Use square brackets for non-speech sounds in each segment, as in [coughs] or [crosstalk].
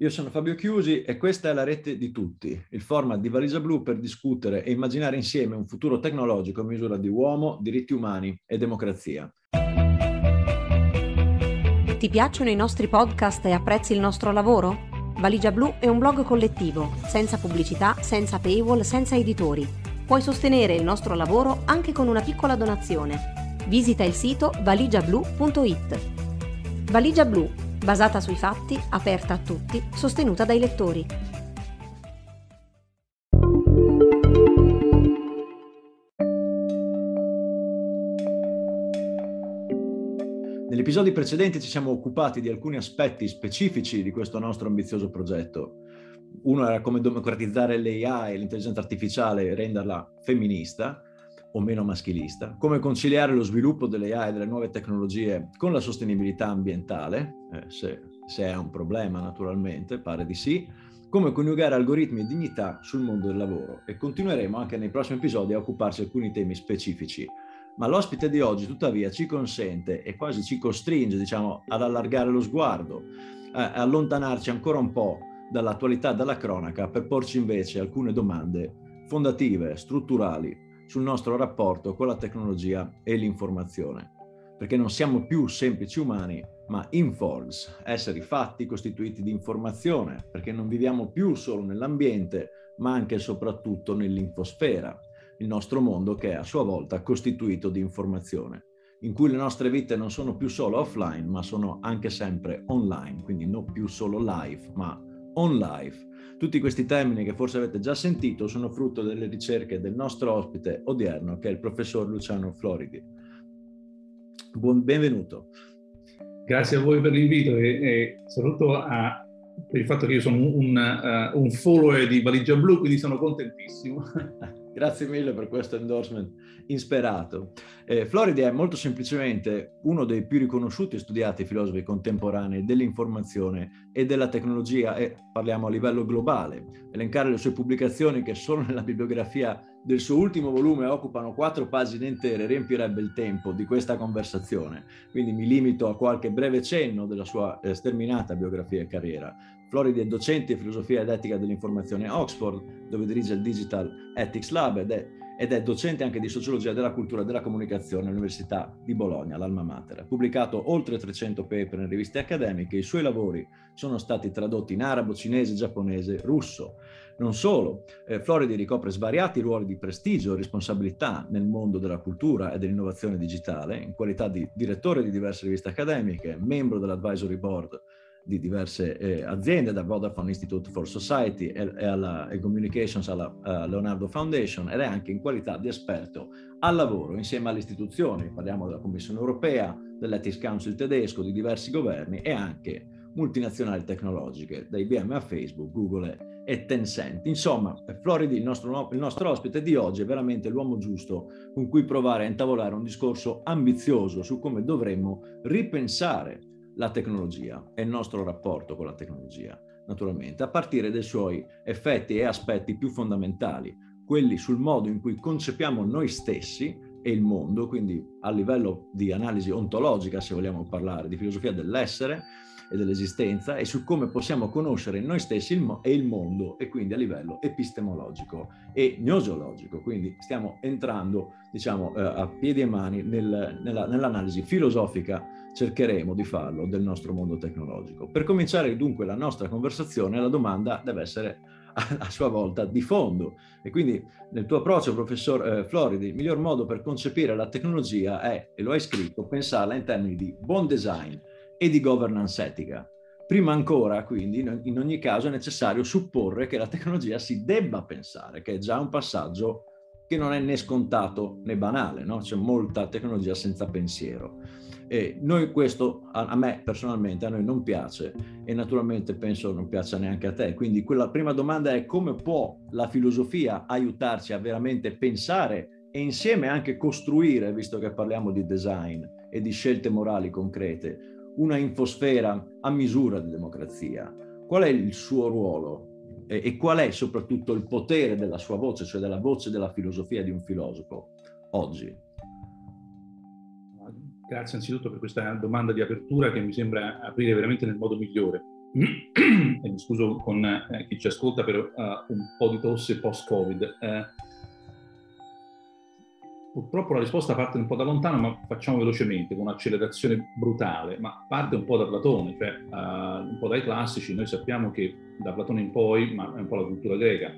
Io sono Fabio Chiusi e questa è la rete di tutti, il format di Valigia Blu per discutere e immaginare insieme un futuro tecnologico a misura di uomo, diritti umani e democrazia. Ti piacciono i nostri podcast e apprezzi il nostro lavoro? Valigia Blu è un blog collettivo, senza pubblicità, senza paywall, senza editori. Puoi sostenere il nostro lavoro anche con una piccola donazione. Visita il sito valigiablu.it. Valigia Blu basata sui fatti, aperta a tutti, sostenuta dai lettori. Negli episodi precedenti ci siamo occupati di alcuni aspetti specifici di questo nostro ambizioso progetto. Uno era come democratizzare l'AI, l'intelligenza artificiale, e renderla femminista o meno maschilista, come conciliare lo sviluppo delle AI e delle nuove tecnologie con la sostenibilità ambientale, eh, se, se è un problema naturalmente, pare di sì, come coniugare algoritmi e dignità sul mondo del lavoro. E continueremo anche nei prossimi episodi a occuparci di alcuni temi specifici. Ma l'ospite di oggi tuttavia ci consente e quasi ci costringe diciamo, ad allargare lo sguardo, a allontanarci ancora un po' dall'attualità, dalla cronaca, per porci invece alcune domande fondative, strutturali sul nostro rapporto con la tecnologia e l'informazione, perché non siamo più semplici umani, ma informs, esseri fatti costituiti di informazione, perché non viviamo più solo nell'ambiente, ma anche e soprattutto nell'infosfera, il nostro mondo che è a sua volta costituito di informazione, in cui le nostre vite non sono più solo offline, ma sono anche sempre online, quindi non più solo live, ma on live tutti questi termini che forse avete già sentito sono frutto delle ricerche del nostro ospite odierno, che è il professor Luciano Floridi. Buon, benvenuto. Grazie a voi per l'invito e, e soprattutto a, per il fatto che io sono un, uh, un follower di Valigia Blu, quindi sono contentissimo. [laughs] Grazie mille per questo endorsement insperato. Eh, Floridi è molto semplicemente uno dei più riconosciuti e studiati filosofi contemporanei dell'informazione e della tecnologia e parliamo a livello globale. Elencare le sue pubblicazioni che solo nella bibliografia del suo ultimo volume occupano quattro pagine intere riempirebbe il tempo di questa conversazione. Quindi mi limito a qualche breve cenno della sua eh, sterminata biografia e carriera. Floridi è docente di filosofia ed etica dell'informazione a Oxford, dove dirige il Digital Ethics Lab ed è, ed è docente anche di sociologia della cultura e della comunicazione all'Università di Bologna, l'Alma Mater. Ha pubblicato oltre 300 paper in riviste accademiche, i suoi lavori sono stati tradotti in arabo, cinese, giapponese, russo. Non solo, eh, Floridi ricopre svariati ruoli di prestigio e responsabilità nel mondo della cultura e dell'innovazione digitale, in qualità di direttore di diverse riviste accademiche, membro dell'advisory board di diverse eh, aziende, da Vodafone Institute for Society e, e alla e Communications alla uh, Leonardo Foundation ed è anche in qualità di esperto al lavoro insieme alle istituzioni, parliamo della Commissione europea, dell'Ethics Council tedesco, di diversi governi e anche multinazionali tecnologiche, da IBM a Facebook, Google e Tencent. Insomma, Floridi, il nostro, il nostro ospite di oggi, è veramente l'uomo giusto con cui provare a intavolare un discorso ambizioso su come dovremmo ripensare la tecnologia e il nostro rapporto con la tecnologia, naturalmente, a partire dai suoi effetti e aspetti più fondamentali, quelli sul modo in cui concepiamo noi stessi e il mondo, quindi a livello di analisi ontologica, se vogliamo parlare, di filosofia dell'essere e dell'esistenza, e su come possiamo conoscere noi stessi il mo- e il mondo, e quindi a livello epistemologico e gnosologico. Quindi stiamo entrando, diciamo, eh, a piedi e mani nel, nella, nell'analisi filosofica cercheremo di farlo del nostro mondo tecnologico. Per cominciare dunque la nostra conversazione, la domanda deve essere a, sua volta di fondo e quindi nel tuo approccio, professor eh, Floridi, il miglior modo per concepire la tecnologia è, e lo hai scritto, pensarla in termini di buon design e di governance etica. Prima ancora, quindi, in ogni caso è necessario supporre che la tecnologia si debba pensare, che è già un passaggio che non è né scontato né banale, no? c'è molta tecnologia senza pensiero. E noi questo, a, a, me personalmente, a noi non piace e naturalmente penso non piaccia neanche a te. Quindi quella prima domanda è come può la filosofia aiutarci a veramente pensare e insieme anche costruire, visto che parliamo di design e di scelte morali concrete, una infosfera a misura di democrazia. Qual è il suo ruolo e, e qual è soprattutto il potere della sua voce, cioè della voce della filosofia di un filosofo oggi? Grazie anzitutto per questa domanda di apertura che mi sembra aprire veramente nel modo migliore. e mi scuso con eh, chi ci ascolta per uh, un po' di tosse post-Covid. Eh, purtroppo la risposta parte un po' da lontano, ma facciamo velocemente, con un'accelerazione brutale, ma parte un po' da Platone, cioè uh, un po' dai classici. Noi sappiamo che da Platone in poi, ma è un po' la cultura greca,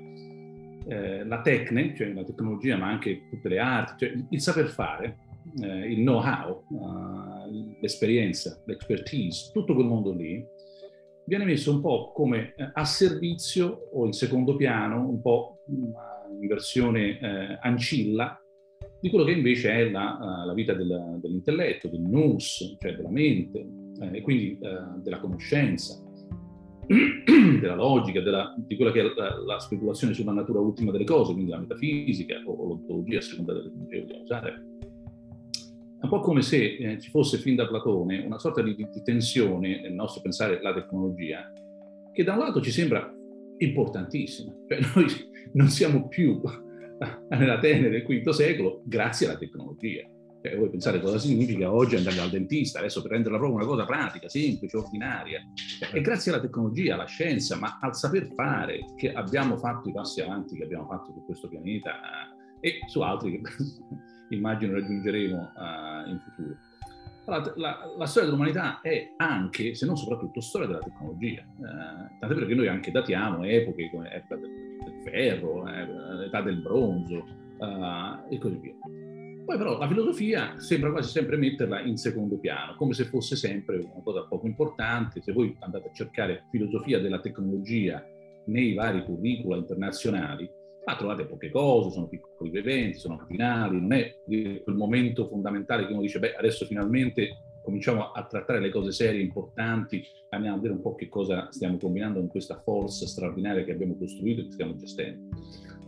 eh, la tecne, cioè la tecnologia, ma anche tutte le arti, cioè il saper fare, eh, il know-how, uh, l'esperienza, l'expertise, tutto quel mondo lì, viene messo un po' come eh, a servizio o in secondo piano, un po' in versione eh, ancilla di quello che invece è la, uh, la vita del, dell'intelletto, del nous, cioè della mente, eh, e quindi della conoscenza, [clears throat] della logica, della, di quella che è la, la, speculazione sulla natura ultima delle cose, quindi la metafisica o, l'ontologia a seconda delle che vogliamo usare. Un po' come se eh, ci fosse fin da Platone una sorta di, di, tensione nel nostro pensare la tecnologia, che da un lato ci sembra importantissima, cioè [laughs] noi non siamo più [laughs] nell'Atene del V secolo grazie alla tecnologia. Cioè, voi pensate cosa significa oggi andare dal dentista, adesso per renderla proprio una cosa pratica, semplice, ordinaria. Cioè, è grazie alla tecnologia, alla scienza, ma al saper fare che abbiamo fatto i passi avanti che abbiamo fatto su questo pianeta eh, e su altri che [laughs] immagino raggiungeremo uh, in futuro. La, la, la, storia dell'umanità è anche, se non soprattutto, storia della tecnologia. Eh, tant'è che noi anche datiamo epoche come l'età del, del ferro, eh, l'età del bronzo eh, e così via. Poi però la filosofia sembra quasi sempre metterla in secondo piano, come se fosse sempre una cosa poco importante. Se voi andate a cercare filosofia della tecnologia nei vari curricula internazionali, ma trovate poche cose, sono piccoli eventi, sono finali, non è quel momento fondamentale che uno dice, beh, adesso finalmente cominciamo a trattare le cose serie, importanti, andiamo a vedere un po' che cosa stiamo combinando con questa forza straordinaria che abbiamo costruito e che stiamo gestendo.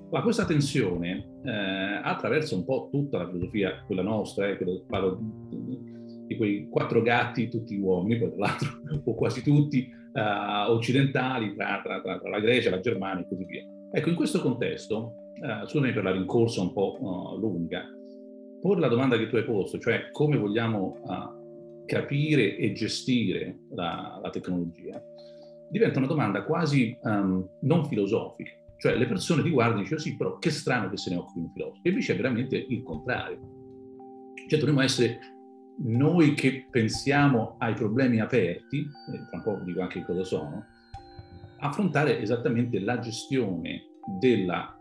Ma questa tensione eh, attraversa un po' tutta la filosofia, quella nostra, eh, parlo di, di quei quattro gatti, tutti uomini, poi tra l'altro, [laughs] o quasi tutti, eh, occidentali, tra, tra, tra, tra la Grecia, la Germania e così via Ecco, in questo contesto, eh, scusami per la rincorsa un po' uh, lunga, porre la domanda che tu hai posto, cioè come vogliamo uh, capire e gestire la, la, tecnologia, diventa una domanda quasi um, non filosofica. Cioè le persone ti guardano e dicono sì, però che strano che se ne occupi un filosofo. E invece è veramente il contrario. Cioè dovremmo essere noi che pensiamo ai problemi aperti, e tra un po' dico anche cosa sono, affrontare esattamente la gestione della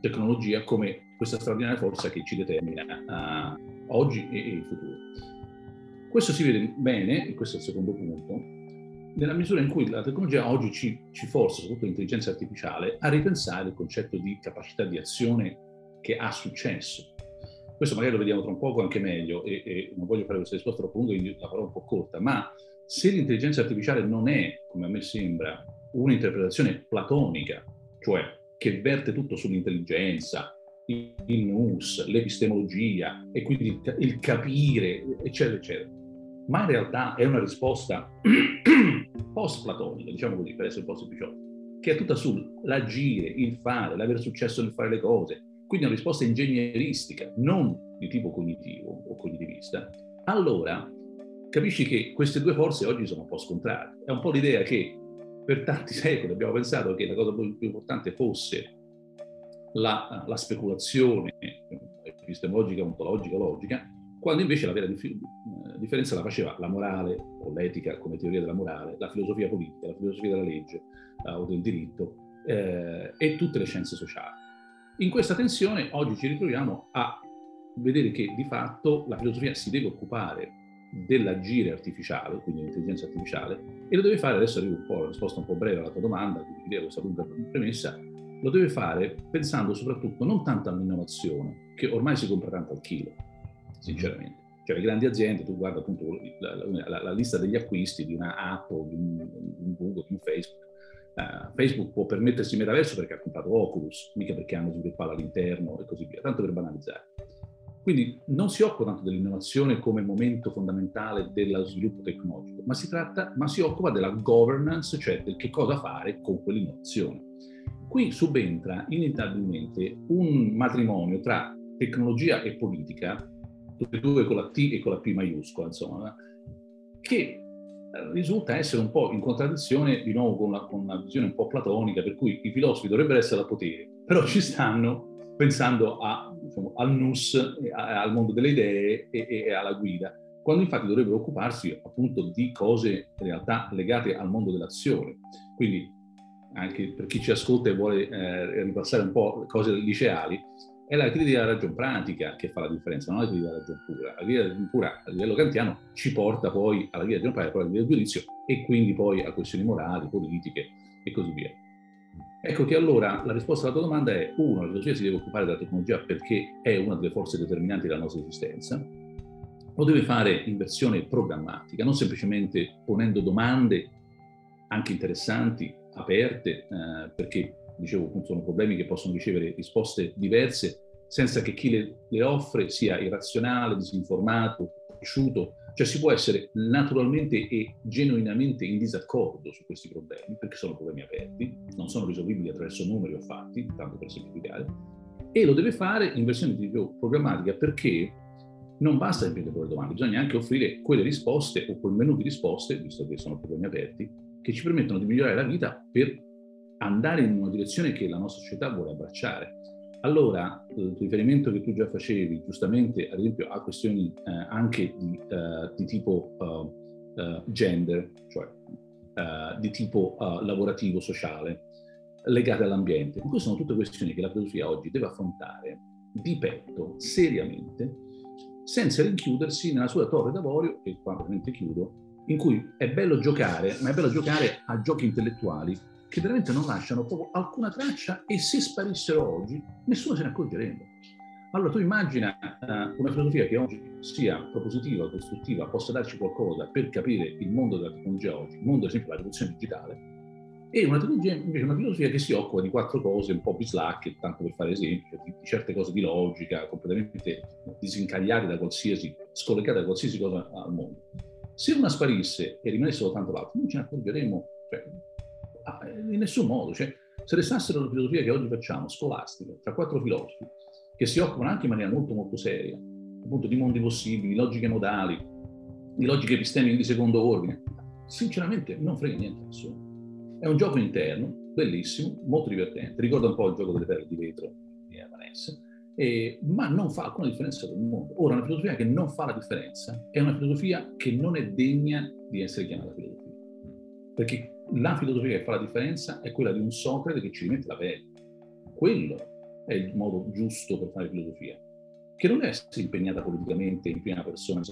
tecnologia come questa straordinaria forza che ci determina uh, oggi e, e in futuro. Questo si vede bene, e questo è il secondo punto, nella misura in cui la tecnologia oggi ci, ci forza, soprattutto l'intelligenza artificiale, a ripensare il concetto di capacità di azione che ha successo. Questo magari lo vediamo tra un poco anche meglio e, e non voglio fare questa risposta troppo lunga, quindi la farò un po' corta, ma se l'intelligenza artificiale non è, come a me sembra, un'interpretazione platonica, cioè che verte tutto sull'intelligenza, il nous, l'epistemologia e quindi il capire, eccetera, eccetera, ma in realtà è una risposta [clears throat] post-platonica, diciamo così, per essere un po' semplice, che è tutta sull'agire, il fare, l'avere successo nel fare le cose, quindi una risposta ingegneristica, non di tipo cognitivo o cognitivista, allora capisci che queste due forze oggi sono un po' scontrate. È un po' l'idea che per tanti [laughs] secoli abbiamo pensato che la cosa più importante fosse la, la speculazione epistemologica, ontologica, logica, quando invece la vera dif- eh, differenza la faceva la morale o l'etica come teoria della morale, la filosofia politica, la filosofia della legge o del diritto eh, e tutte le scienze sociali. In questa tensione oggi ci ritroviamo a vedere che di fatto la filosofia si deve occupare dell'agire artificiale, quindi l'intelligenza artificiale, e lo deve fare, adesso arrivo un po' alla risposta un po' breve alla tua domanda, quindi chiudevo questa lunga premessa, lo deve fare pensando soprattutto non tanto all'innovazione, che ormai si compra tanto al chilo, sinceramente. Cioè le grandi aziende, tu guarda appunto la, la, la lista degli acquisti di una app o di un, un Google, di un Facebook, Uh, Facebook può permettersi metaverso perché ha comprato Oculus, mica perché hanno sviluppato all'interno e così via, tanto per banalizzare. Quindi non si occupa tanto dell'innovazione come momento fondamentale dello sviluppo tecnologico, ma si, tratta, ma si occupa della governance, cioè del che cosa fare con quell'innovazione. Qui subentra inevitabilmente un matrimonio tra tecnologia e politica, tutte e due con la T e con la P maiuscola, insomma, che risulta essere un po' in contraddizione di nuovo con, la, con, una visione un po' platonica, per cui i filosofi dovrebbero essere al potere, però ci stanno pensando a, diciamo, al NUS, al mondo delle idee e, e, alla guida, quando infatti dovrebbero occuparsi appunto di cose in realtà legate al mondo dell'azione. Quindi anche per chi ci ascolta e vuole eh, ripassare un po' cose liceali, è la critica della ragione pratica che fa la differenza, non la critica della ragione pura. La critica della ragione pura a livello kantiano ci porta poi alla critica della ragione pratica, poi al livello giudizio e quindi poi a questioni morali, politiche e così via. Ecco che allora la risposta alla tua domanda è, uno, la filosofia si deve occupare della tecnologia perché è una delle forze determinanti della nostra esistenza, lo deve fare in versione programmatica, non semplicemente ponendo domande anche interessanti, aperte, eh, perché dicevo appunto sono problemi che possono ricevere risposte diverse senza che chi le, le offre sia irrazionale, disinformato, conosciuto, cioè si può essere naturalmente e genuinamente in disaccordo su questi problemi, perché sono problemi aperti, non sono risolvibili attraverso numeri o fatti, tanto per semplificare, e lo deve fare in versione di programmatica perché non basta semplicemente porre domande, bisogna anche offrire quelle risposte o quel menù di risposte, visto che sono problemi aperti, che ci permettono di migliorare la vita per andare in una direzione che la nostra società vuole abbracciare. Allora, il riferimento che tu già facevi, giustamente, ad esempio, a questioni eh, anche di, uh, di tipo uh, uh, gender, cioè di tipo lavorativo, sociale, legate all'ambiente, queste sono tutte questioni che la filosofia oggi deve affrontare di petto, seriamente, senza rinchiudersi nella sua torre d'avorio, e qua veramente chiudo, in cui è bello giocare, ma è bello giocare a giochi intellettuali che veramente non lasciano proprio alcuna traccia e se sparissero oggi nessuno se ne accorgerebbe. Allora tu immagina uh, una filosofia che oggi sia propositiva, costruttiva, possa darci qualcosa per capire il mondo della tecnologia oggi, il mondo ad esempio della rivoluzione digitale, e una invece una filosofia che si occupa di quattro cose un po' bislacche, tanto per fare esempio, di, di certe cose di logica, completamente disincagliate da qualsiasi, scollegate da qualsiasi cosa al mondo. Se una sparisse e rimanesse soltanto l'altro, non ce ne accorgeremo, cioè, in nessun modo. Cioè, se restassero la filosofia che oggi facciamo, scolastica, tra quattro filosofi, che si occupano anche in maniera molto molto seria, appunto di mondi possibili, di logiche modali, di logiche epistemiche di secondo ordine, sinceramente non frega niente a nessuno. È un gioco interno, bellissimo, molto divertente, ricorda un po' il gioco delle perle di vetro di Evanes, eh, ma non fa alcuna differenza con il mondo. Ora, una filosofia che non fa la differenza è una filosofia che non è degna di essere chiamata filosofia. Perché la filosofia che fa la differenza è quella di un Socrate che ci rimette la pelle. Quello è il modo giusto per fare filosofia, che non è essere impegnata politicamente in prima persona,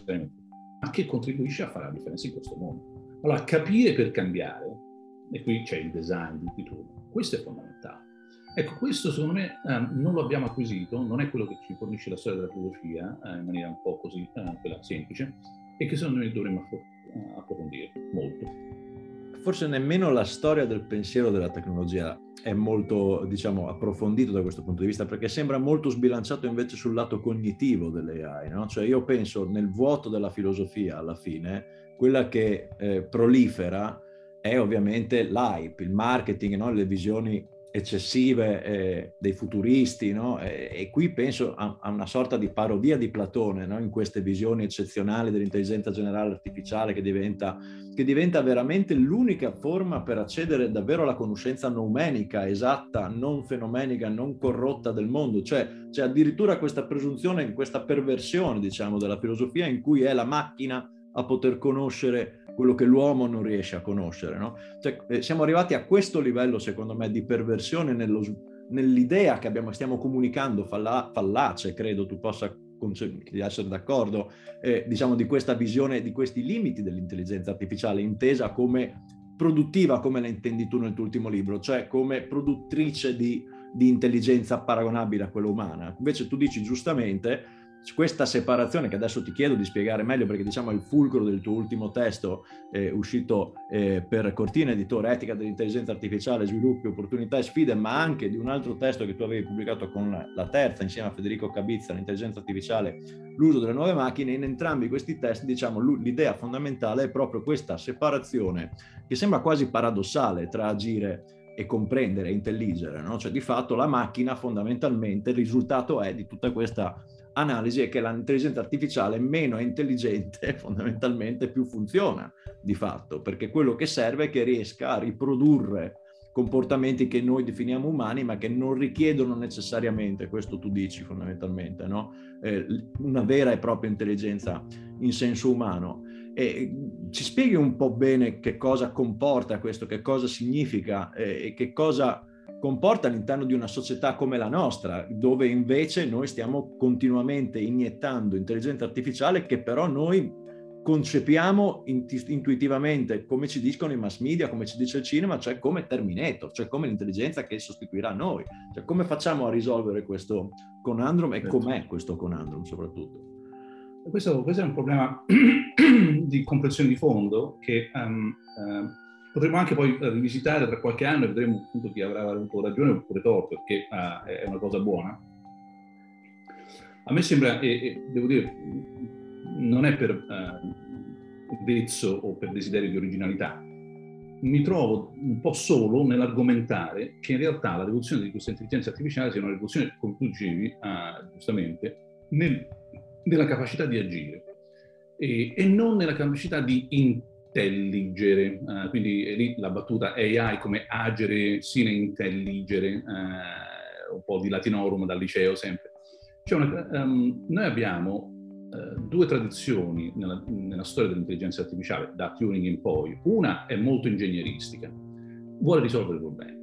ma che contribuisce a fare la differenza in questo mondo. Allora, capire per cambiare, e qui c'è il design di turno, questo è fondamentale. Ecco, questo secondo me eh, non lo abbiamo acquisito, non è quello che ci fornisce la storia della filosofia eh, in maniera un po' così eh, semplice, e che secondo me dovremmo approfondire molto forse nemmeno la storia del pensiero della tecnologia è molto, diciamo, approfondito da questo punto di vista, perché sembra molto sbilanciato invece sul lato cognitivo delle AI, no? Cioè io penso nel vuoto della filosofia, alla fine, quella che eh, prolifera è ovviamente l'hype, il marketing, no? le visioni eccessive eh, dei futuristi, no? e, e, qui penso a, a, una sorta di parodia di Platone, no? in queste visioni eccezionali dell'intelligenza generale artificiale che diventa, che diventa, veramente l'unica forma per accedere davvero alla conoscenza noumenica, esatta, non fenomenica, non corrotta del mondo, cioè c'è addirittura questa presunzione, questa perversione, diciamo, della filosofia in cui è la macchina a poter conoscere quello che l'uomo non riesce a conoscere. No? Cioè, eh, siamo arrivati a questo livello, secondo me, di perversione nello, nell'idea che abbiamo, stiamo comunicando, falla, fallace, credo tu possa essere d'accordo, eh, diciamo, di questa visione, di questi limiti dell'intelligenza artificiale intesa come produttiva, come la intendi tu nel tuo ultimo libro, cioè come produttrice di, di intelligenza paragonabile a quella umana. Invece tu dici giustamente questa separazione che adesso ti chiedo di spiegare meglio perché diciamo è il fulcro del tuo ultimo testo eh, uscito eh, per Cortina Editore Etica dell'intelligenza artificiale, sviluppi, opportunità e sfide, ma anche di un altro testo che tu avevi pubblicato con la terza insieme a Federico Cabizza, l'intelligenza artificiale, l'uso delle nuove macchine. In entrambi questi testi diciamo l'idea fondamentale è proprio questa separazione che sembra quasi paradossale tra agire e comprendere, intelligere, no? cioè di fatto la macchina fondamentalmente il risultato è di tutta questa analisi è che l'intelligenza artificiale meno è intelligente, [laughs] fondamentalmente più funziona di fatto, perché quello che serve è che riesca a riprodurre comportamenti che noi definiamo umani, ma che non richiedono necessariamente, questo tu dici fondamentalmente, no? eh, una vera e propria intelligenza in senso umano. E ci spieghi un po' bene che cosa comporta questo, che cosa significa eh, e che cosa comporta all'interno di una società come la nostra, dove invece noi stiamo continuamente iniettando intelligenza artificiale che però noi concepiamo intuitivamente, come ci dicono i mass media, come ci dice il cinema, cioè come Terminator, cioè come l'intelligenza che sostituirà noi. Cioè come facciamo a risolvere questo conandrum e certo. com'è questo conandrum soprattutto? Questo, questo, è un problema [clears throat] di comprensione di fondo che um, uh, potremo anche poi rivisitare tra qualche anno e vedremo appunto chi avrà avuto ragione oppure torto, perché uh, è una cosa buona. A me sembra, e, e devo dire, non è per uh, vezzo o per desiderio di originalità, mi trovo un po' solo nell'argomentare che in realtà la rivoluzione di questa intelligenza artificiale sia una rivoluzione, come tu dicevi, uh, giustamente, nel, nella capacità di agire e, e non nella capacità di interagire intelligere, uh, quindi lì la battuta AI come agere sine intelligere, uh, un po' di latinorum dal liceo sempre. Una, um, noi abbiamo uh, due tradizioni nella, nella, storia dell'intelligenza artificiale, da Turing in poi. Una è molto ingegneristica, vuole risolvere problemi.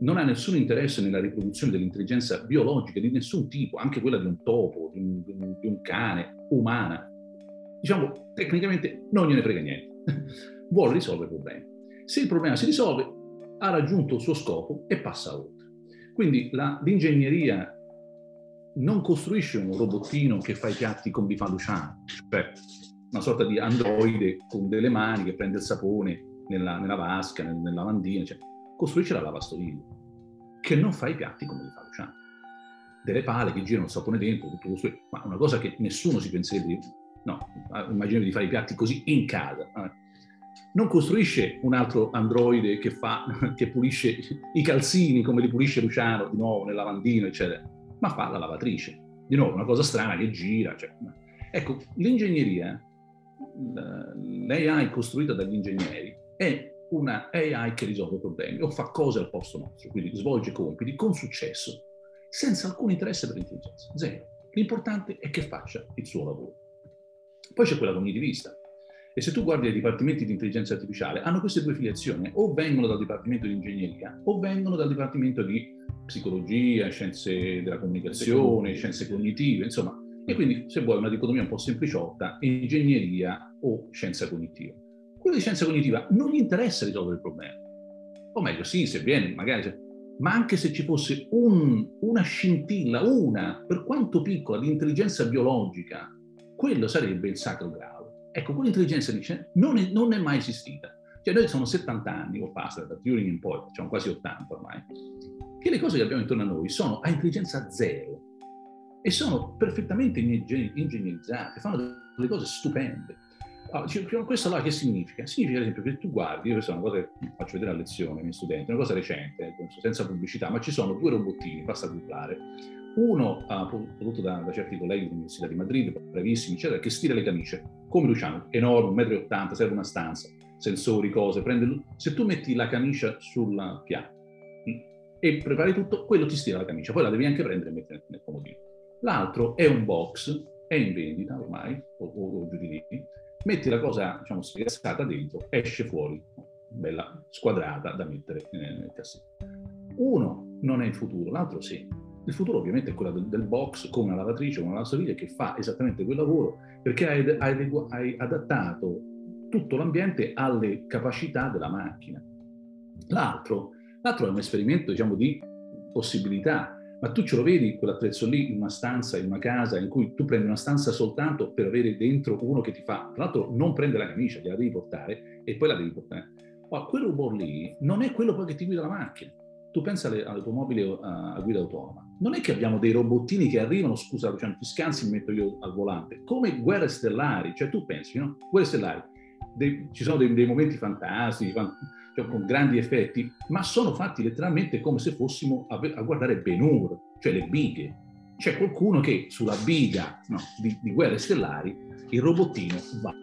Non ha nessun interesse nella riproduzione dell'intelligenza biologica di nessun tipo, anche quella di un topo, di un, di un cane, umana. Diciamo, tecnicamente non gliene frega niente [laughs] vuole risolvere problemi. Se il problema si risolve, ha raggiunto il suo scopo e passa oltre. Quindi la, l'ingegneria non costruisce un robottino che fa i piatti con Bifaluciano, cioè una sorta di androide con delle mani che prende il sapone nella, nella vasca, nel, nel lavandino, cioè, costruisce la lavastoviglie, che non fa i piatti come Bifaluciano. Delle pale che girano il sapone dentro, tutto questo, ma una cosa che nessuno si penserebbe No, immaginiamo di fare i piatti così in casa. Non costruisce un altro androide che, fa, che pulisce i calzini come li pulisce Luciano di nuovo nel lavandino, eccetera, ma fa la lavatrice. Di nuovo, una cosa strana che gira. Cioè. Ecco, l'ingegneria, l'AI costruita dagli ingegneri, è una AI che risolve problemi o fa cose al posto nostro, quindi svolge compiti con successo, senza alcun interesse per l'intelligenza. Zero. L'importante è che faccia il suo lavoro. Poi c'è quella cognitivista. E se tu guardi i dipartimenti di intelligenza artificiale, hanno queste due filiazioni, o vengono dal dipartimento di ingegneria o vengono dal dipartimento di psicologia, scienze della comunicazione, scienze cognitive, insomma. E quindi, se vuoi, una dicotomia un po' sempliciotta, ingegneria o scienza cognitiva. Quello di scienza cognitiva non gli interessa risolvere il problema. O meglio, sì, se viene, magari, ma anche se ci fosse un, una scintilla, una, per quanto piccola, di intelligenza biologica quello sarebbe il sacro grado. Ecco, quell'intelligenza dice non è, non è mai esistita. Cioè noi sono 70 anni o passa, da Turing in poi, facciamo quasi 80 ormai, che le cose che abbiamo intorno a noi sono a intelligenza zero e sono perfettamente ingegnerizzate, fanno delle cose stupende. Allora, questo allora che significa? Significa ad esempio che tu guardi, io questa è una cosa che faccio vedere a lezione ai miei studenti, una cosa recente, senza pubblicità, ma ci sono due robottini, basta googlare, uno uh, prodotto da, da, certi colleghi dell'Università di Madrid, bravissimi, eccetera, che stira le camicie, come Luciano, enorme, 1,80 m, serve una stanza, sensori, cose, prende... Se tu metti la camicia sul piatto e prepari tutto, quello ti stira la camicia, poi la devi anche prendere e mettere nel comodino. L'altro è un box, è in vendita ormai, o, o, o giù di lì, metti la cosa, diciamo, spiazzata dentro, esce fuori, bella squadrata da mettere nel cassetto. Uno non è il futuro, l'altro sì il futuro ovviamente è quello del, del box con una lavatrice, con una lavastoviglie che fa esattamente quel lavoro perché hai, hai, hai adattato tutto l'ambiente alle capacità della macchina. L'altro, l'altro è un esperimento diciamo, di possibilità, ma tu ce lo vedi quell'attrezzo lì in una stanza, in una casa, in cui tu prendi una stanza soltanto per avere dentro uno che ti fa, tra l'altro non prende la camicia, gliela devi portare e poi la devi portare. Ma quel robot lì non è quello poi che ti guida la macchina tu pensa all'automobile a, a, guida autonoma, non è che abbiamo dei robottini che arrivano, scusa Luciano, ti scansi, mi metto io al volante, come guerre stellari, cioè tu pensi, no? Guerre stellari, dei, ci sono dei, dei, momenti fantastici, fan, cioè, con grandi effetti, ma sono fatti letteralmente come se fossimo a, a guardare Ben Hur, cioè le bighe. c'è qualcuno che sulla biga no, di, di guerre stellari il robottino va.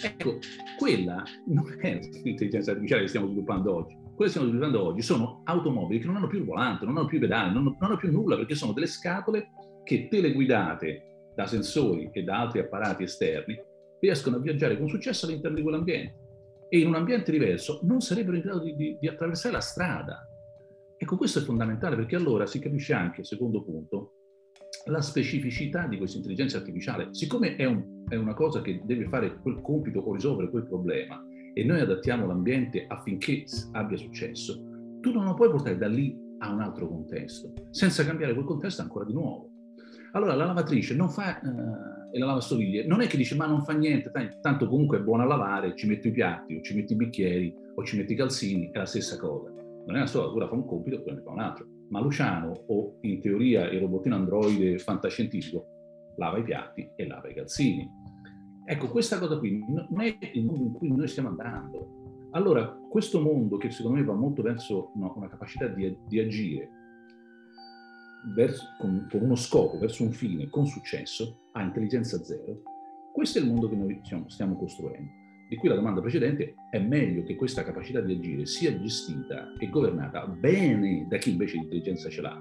Ecco, quella non è l'intelligenza artificiale che stiamo sviluppando oggi. Quelle che stiamo sviluppando oggi sono automobili che non hanno più il volante, non hanno più i pedali, non, non hanno più nulla perché sono delle scatole che teleguidate da sensori e da altri apparati esterni riescono a viaggiare con successo all'interno di quell'ambiente e in un ambiente diverso non sarebbero in grado di, di, di attraversare la strada. Ecco, questo è fondamentale perché allora si capisce anche, secondo punto, la specificità di questa intelligenza artificiale. Siccome è, un, è una cosa che deve fare quel compito o risolvere quel problema e noi adattiamo l'ambiente affinché abbia successo, tu non lo puoi portare da lì a un altro contesto, senza cambiare quel contesto ancora di nuovo. Allora la lavatrice non fa, eh, e la lavastoviglie, non è che dice ma non fa niente, tanto comunque è buona a lavare, ci metto i piatti, o ci metto i bicchieri, o ci metto i calzini, è la stessa cosa. Non è una sola, ora fa un compito e poi ne fa un altro. Ma Luciano, o in teoria il robottino androide fantascientifico, lava i piatti e lava i calzini. Ecco, questa cosa qui non è il mondo in cui noi stiamo andando. Allora, questo mondo che secondo me va molto verso no, una capacità di, di agire verso, con, con, uno scopo, verso un fine, con successo, a intelligenza zero, questo è il mondo che noi diciamo, stiamo costruendo. Di cui la domanda precedente è meglio che questa capacità di agire sia gestita e governata bene da chi invece l'intelligenza ce l'ha,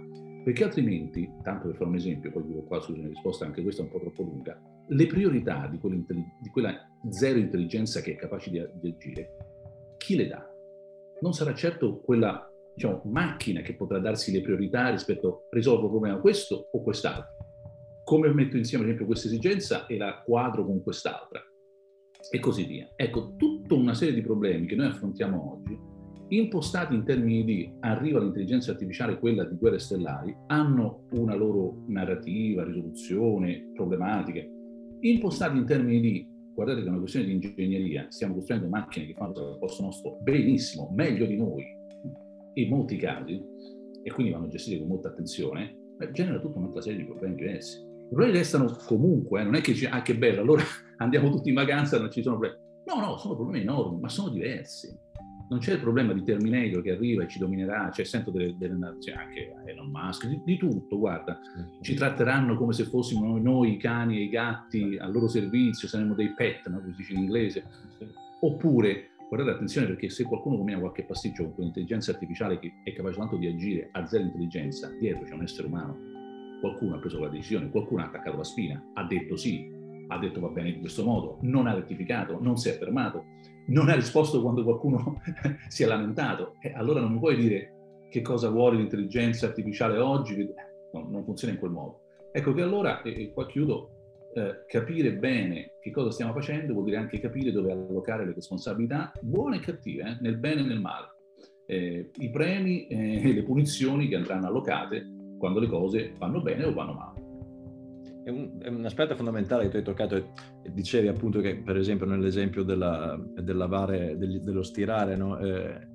perché altrimenti, tanto per fare un esempio, poi dico qua scusa una risposta anche questa un po' troppo lunga, le priorità di, di quella zero intelligenza che è capace di, di agire, chi le dà? Non sarà certo quella diciamo, macchina che potrà darsi le priorità rispetto a risolvo il problema questo o quest'altro. Come metto insieme, ad esempio, questa esigenza e la quadro con quest'altra e così via. Ecco, tutta una serie di problemi che noi affrontiamo oggi, impostati in termini di arriva l'intelligenza artificiale, quella di guerre stellari, hanno una loro narrativa, risoluzione, problematiche, impostati in termini di guardate che è una questione di ingegneria, stiamo costruendo macchine che fanno al posto nostro benissimo, meglio di noi, in molti casi, e quindi vanno gestiti con molta attenzione, genera tutta un'altra serie di problemi diversi. I problemi restano comunque, eh, non è che dice, ah che bello, allora [laughs] andiamo tutti in vacanza non ci sono problemi. No, no, sono problemi enormi, ma sono diversi. Non c'è il problema di Terminator che arriva e ci dominerà, cioè sento delle, delle nazioni, anche Elon Musk, di, di, tutto, guarda, ci tratteranno come se fossimo noi i cani e i gatti al loro servizio, saremmo dei pet, no? come si dice in inglese. Oppure guardate attenzione perché se qualcuno combina qualche pasticcio con un'intelligenza artificiale che è capace tanto di agire a zero intelligenza, dietro c'è un essere umano. Qualcuno ha preso la decisione, qualcuno ha attaccato la spina, ha detto sì, ha detto va bene in questo modo, non ha rettificato, non si è fermato, non ha risposto quando qualcuno [laughs] si è lamentato. E allora non mi puoi dire che cosa vuole l'intelligenza artificiale oggi, no, non funziona in quel modo. Ecco che allora, e qua chiudo, eh, capire bene che cosa stiamo facendo vuol dire anche capire dove allocare le responsabilità, buone e cattive, eh, nel bene e nel male. Eh, I premi e le punizioni che andranno allocate quando le cose vanno bene o vanno male. È un, è un, aspetto fondamentale che tu hai toccato e dicevi appunto che per esempio nell'esempio della, del lavare, del, dello stirare, no? eh,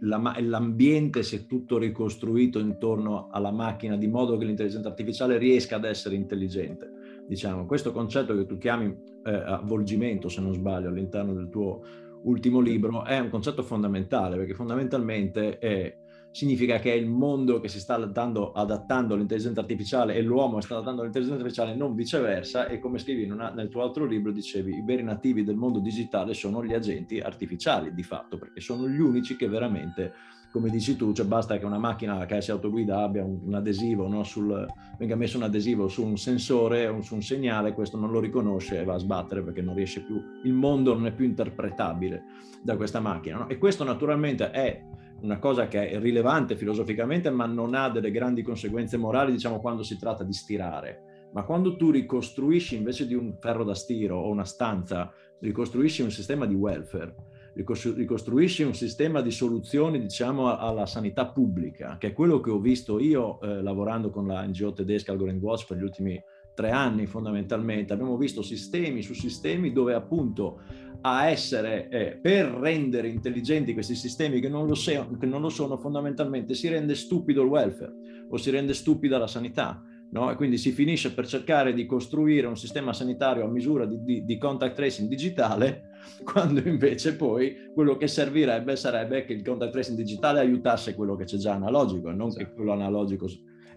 la, l'ambiente si è tutto ricostruito intorno alla macchina di modo che l'intelligenza artificiale riesca ad essere intelligente diciamo, questo concetto che tu chiami eh, avvolgimento, se non sbaglio, all'interno del tuo ultimo libro, è un concetto fondamentale, perché fondamentalmente è, significa che è il mondo che si sta adattando, adattando all'intelligenza artificiale e l'uomo sta adattando all'intelligenza artificiale, non viceversa, e come scrivi una, nel tuo altro libro, dicevi, i veri nativi del mondo digitale sono gli agenti artificiali, di fatto, perché sono gli unici che veramente come dici tu, cioè basta che una macchina che si autoguida abbia un, un adesivo, no? Sul, venga messo un adesivo su un sensore o su un segnale, questo non lo riconosce e va a sbattere perché non riesce più, il mondo non è più interpretabile da questa macchina. No? E questo naturalmente è una cosa che è rilevante filosoficamente, ma non ha delle grandi conseguenze morali, diciamo, quando si tratta di stirare. Ma quando tu ricostruisci invece di un ferro da stiro o una stanza, ricostruisci un sistema di welfare, ricostruisci un sistema di soluzioni diciamo alla sanità pubblica, che è quello che ho visto io eh, lavorando con la NGO tedesca Algorand Watch per gli ultimi tre anni fondamentalmente. Abbiamo visto sistemi su sistemi dove appunto a essere, eh, per rendere intelligenti questi sistemi che non, lo se- che non lo sono fondamentalmente, si rende stupido il welfare o si rende stupida la sanità. No? E quindi si finisce per cercare di costruire un sistema sanitario a misura di, di, di, contact tracing digitale, [laughs] quando invece poi quello che servirebbe sarebbe che il contact tracing digitale aiutasse quello che c'è già analogico, non che quello analogico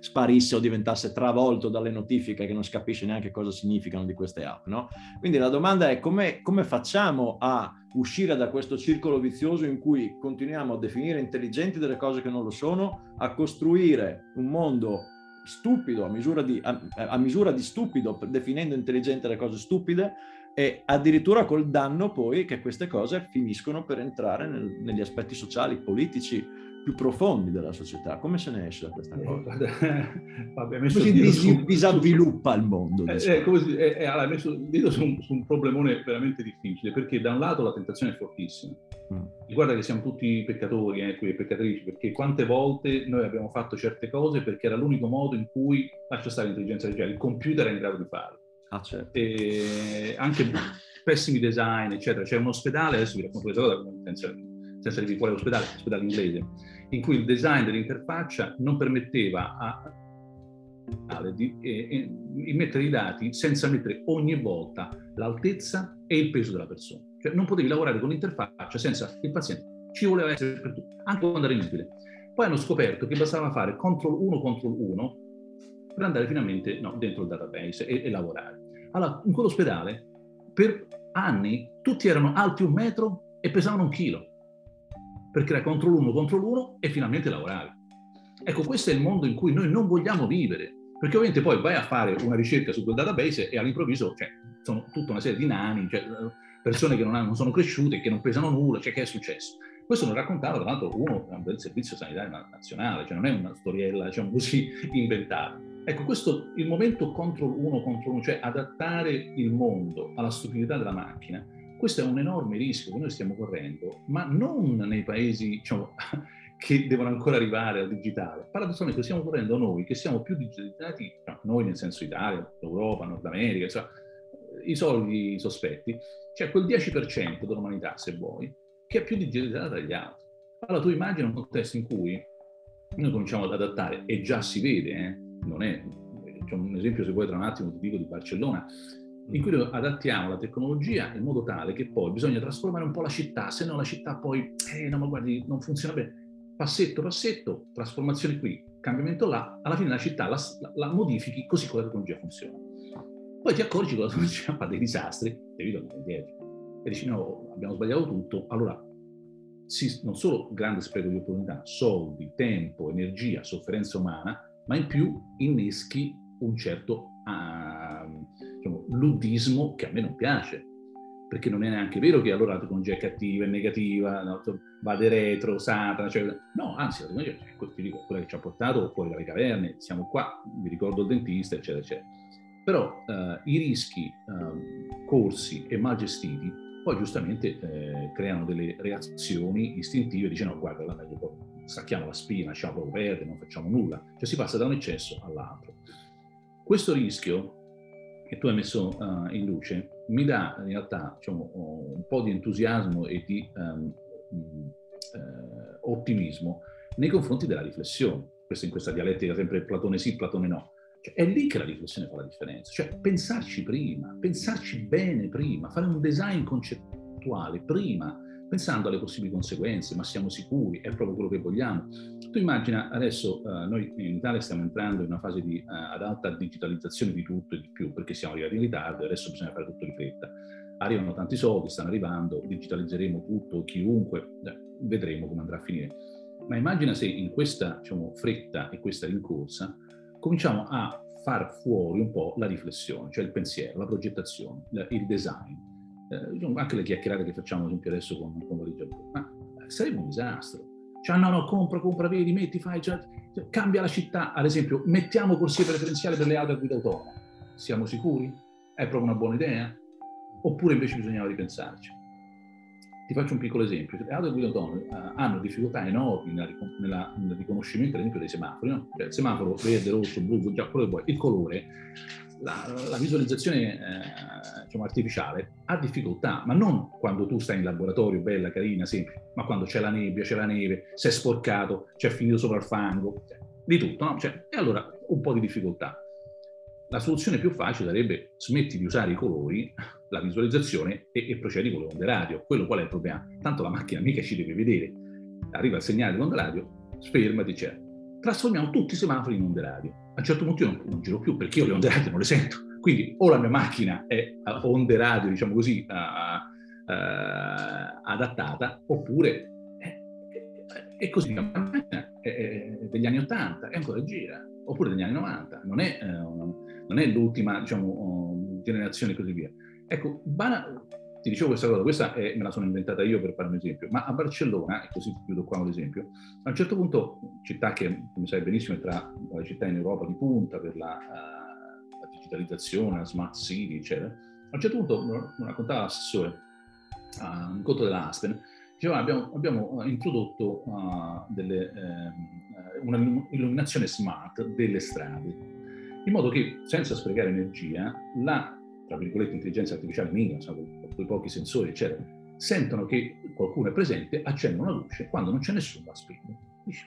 sparisse o diventasse travolto dalle notifiche che non si capisce neanche cosa significano di queste app, no? Quindi la domanda è come, come facciamo a uscire da questo circolo vizioso in cui continuiamo a definire intelligenti delle cose che non lo sono, a costruire un mondo stupido a misura di, a, a misura di stupido, definendo intelligente le cose stupide, e addirittura col danno poi che queste cose finiscono per entrare nel, negli aspetti sociali, politici più profondi della società. Come se ne esce da questa eh, cosa? [laughs] Vabbè, come si dis- disavviluppa il mondo? Eh, eh, come si, eh, eh, allora, messo il dito su un, su un, problemone veramente difficile, perché da un lato la tentazione è fortissima. Mm. Guarda che siamo tutti peccatori e eh, peccatrici, perché quante volte noi abbiamo fatto certe cose perché era l'unico modo in cui, lascia stare l'intelligenza artificiale, il computer è in grado di farlo. Ah, certo. Anche [laughs] pessimi design, eccetera. C'è un ospedale, adesso vi racconto questa cosa senza, dirvi quale ospedale, ospedale inglese, in cui il design dell'interfaccia non permetteva a di eh, immettere i dati senza mettere ogni volta l'altezza e il peso della persona. Cioè non potevi lavorare con l'interfaccia senza il paziente. Ci voleva essere per tutti, anche quando era inutile. Poi hanno scoperto che bastava fare control 1, control 1 per andare finalmente no, dentro il database e, e lavorare. Allora, in quell'ospedale, per anni, tutti erano alti un metro e pesavano un chilo, perché era contro l'uno, contro l'uno e finalmente lavoravi. Ecco, questo è il mondo in cui noi non vogliamo vivere, perché ovviamente poi vai a fare una ricerca su quel database e all'improvviso cioè, sono tutta una serie di nani, cioè, persone che non, hanno, non, sono cresciute, che non pesano nulla, cioè che è successo? Questo lo raccontava tra l'altro uno del Servizio Sanitario Nazionale, cioè non è una storiella diciamo così [laughs] inventata. Ecco, questo il momento contro uno contro uno, cioè adattare il mondo alla stupidità della macchina, questo è un enorme rischio che noi stiamo correndo, ma non nei paesi diciamo, [laughs] che devono ancora arrivare al digitale. Paradossalmente stiamo correndo noi, che siamo più digitalizzati, no, noi nel senso Italia, Europa, Nord America, insomma, i soliti sospetti, c'è quel 10% dell'umanità, se vuoi, che è più digitalizzata degli altri. Allora tu immagini un contesto in cui noi cominciamo ad adattare, e già si vede, eh, non è, c'è un esempio se vuoi tra un attimo ti dico di Barcellona, in cui adattiamo la tecnologia in modo tale che poi bisogna trasformare un po' la città, se no la città poi, eh no ma guardi, non funziona bene. Passetto, passetto, trasformazione qui, cambiamento là, alla fine la città la, la modifichi così con la tecnologia funziona. Poi ti accorgi che la tecnologia [laughs] fa dei disastri, devi tornare indietro. E dici no, abbiamo sbagliato tutto, allora sì, non solo grande spreco di opportunità, soldi, tempo, energia, sofferenza umana, ma in più inneschi un certo uh, diciamo, ludismo che a me non piace, perché non è neanche vero che allora la tecnologia è cattiva, è negativa, no, vade retro, satana, cioè, no, anzi la tecnologia ti dico, quella che ci ha portato fuori dalle caverne, siamo qua, vi ricordo il dentista, eccetera, eccetera. Però uh, i rischi uh, corsi e mal gestiti poi giustamente eh, creano delle reazioni istintive, dicono no, guarda, la meglio stacchiamo la spina, lasciamo proprio perdere, non facciamo nulla, cioè si passa da un eccesso all'altro. Questo rischio che tu hai messo uh, in luce mi dà in realtà diciamo, un po' di entusiasmo e di um, uh, ottimismo nei confronti della riflessione. Questo in questa dialettica sempre Platone sì, Platone no. Cioè, è lì che la riflessione fa la differenza, cioè pensarci prima, pensarci bene prima, fare un design concettuale prima pensando alle possibili conseguenze, ma siamo sicuri, è proprio quello che vogliamo. Tu immagina adesso uh, noi in Italia stiamo entrando in una fase di, uh, ad alta digitalizzazione di tutto e di più, perché siamo arrivati in ritardo e adesso bisogna fare tutto di fretta. Arrivano tanti soldi, stanno arrivando, digitalizzeremo tutto, chiunque, eh, vedremo come andrà a finire. Ma immagina se in questa diciamo, fretta e questa rincorsa cominciamo a far fuori un po' la riflessione, cioè il pensiero, la progettazione, il design eh, anche le chiacchierate che facciamo esempio adesso con, con Valigia ma sarebbe un disastro. Cioè, no, no, compra, compra, vedi, metti, fai, cioè, cioè, cambia la città, ad esempio, mettiamo corsie preferenziali per le auto a guida autonoma. Siamo sicuri? È proprio una buona idea? Oppure invece bisognava ripensarci? Ti faccio un piccolo esempio. Le auto a guida autonoma uh, hanno difficoltà enormi nella, nella, nel riconoscimento, ad esempio, dei semafori. No? Cioè, il semaforo verde, rosso, blu, già quello che vuoi, il colore la, la visualizzazione eh, diciamo, artificiale ha difficoltà, ma non quando tu stai in laboratorio, bella, carina, semplice, ma quando c'è la nebbia, c'è la neve, si è sporcato, c'è finito sopra il fango, cioè, di tutto, no? Cioè, e allora un po' di difficoltà. La soluzione più facile sarebbe smetti di usare i colori, la visualizzazione e, e procedi con le onde radio. Quello qual è il problema? Tanto la macchina mica ci deve vedere. Arriva il segnale dell'onda radio, sfermati, c'è. Trasformiamo tutti i semafori in onde radio. A un certo punto io non, non giro più perché io le onde radio non le sento. Quindi o la mia macchina è a onde radio, diciamo così, a, a, adattata, oppure è così, la macchina degli anni 80 e ancora gira, oppure degli anni 90, non è, eh, non è l'ultima diciamo, generazione e così via. Ecco, Bana, ti dicevo questa cosa, questa è, me la sono inventata io per fare un esempio, ma a Barcellona, e così chiudo qua un esempio, a un certo punto, città che come sai benissimo è tra le città in Europa di punta per la, uh, la digitalizzazione, la smart city, eccetera, a un certo punto mi raccontava l'assessore a un conto dell'Aspen, diceva abbiamo, abbiamo introdotto uh, delle, eh, una illuminazione smart delle strade, in modo che senza sprecare energia la tra virgolette, intelligenza artificiale minima, quei pochi sensori, eccetera, sentono che qualcuno è presente, accendono la luce, quando non c'è nessuno la spengono. Dici,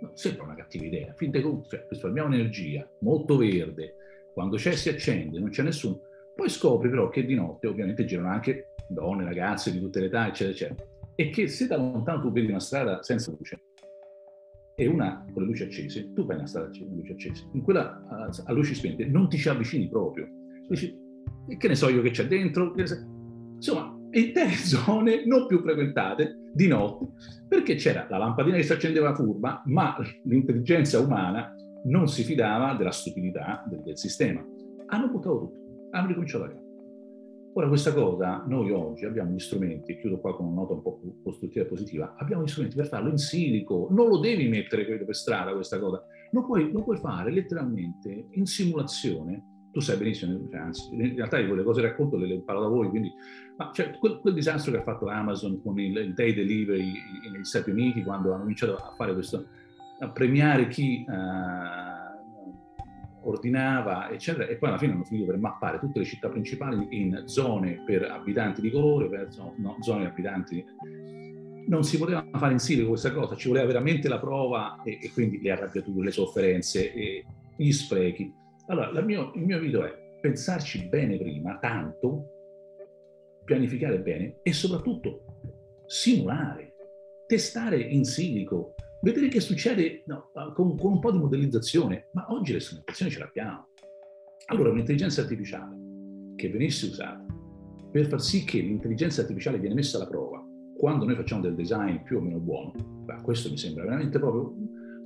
no, sembra una cattiva idea, fin dei cioè, risparmiamo energia, molto verde, quando c'è si accende, non c'è nessuno, poi scopri però che di notte ovviamente girano anche donne, ragazze di tutte le età, eccetera, eccetera, e che se da lontano tu vedi una strada senza luce, e una con le luci accese, tu vai una strada con le luci accese, in quella a, a luci spente non ti ci avvicini proprio, Dici, che ne so io che c'è dentro? Insomma, intere [laughs] zone non più frequentate di notte, perché c'era la lampadina che si accendeva curva, ma l'intelligenza umana non si fidava della stupidità del, del sistema. Hanno buttato tutto, hanno ricominciato a capo. Ora questa cosa, noi oggi abbiamo gli strumenti, chiudo qua con una nota un po' costruttiva e positiva, abbiamo gli strumenti per farlo in silico, non lo devi mettere credo, per strada questa cosa, lo puoi, lo puoi fare letteralmente in simulazione tu sai benissimo, cioè, anzi, in realtà di quelle cose racconto le, le imparo da voi, quindi, ma cioè, quel, quel, disastro che ha fatto Amazon con il, il day delivery negli Stati Uniti, quando hanno cominciato a fare questo, a premiare chi uh, ordinava, eccetera, e poi alla fine hanno finito per mappare tutte le città principali in zone per abitanti di colore, per no, zone abitanti non si poteva fare in silico questa cosa, ci voleva veramente la prova e, e quindi le arrabbiature, le sofferenze e gli sprechi. Allora, mio, il mio video è pensarci bene prima, tanto, pianificare bene e soprattutto simulare, testare in silico, vedere che succede no, con, con, un po' di modellizzazione. Ma oggi le strumentazioni ce l'abbiamo. Allora, un'intelligenza artificiale che venisse usata per far sì che l'intelligenza artificiale viene messa alla prova quando noi facciamo del design più o meno buono, questo mi sembra veramente proprio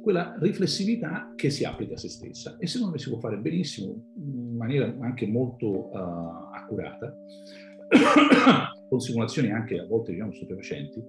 quella riflessività che si applica a se stessa e secondo me si può fare benissimo in maniera anche molto uh, accurata [coughs] con simulazioni anche a volte diciamo stupefacenti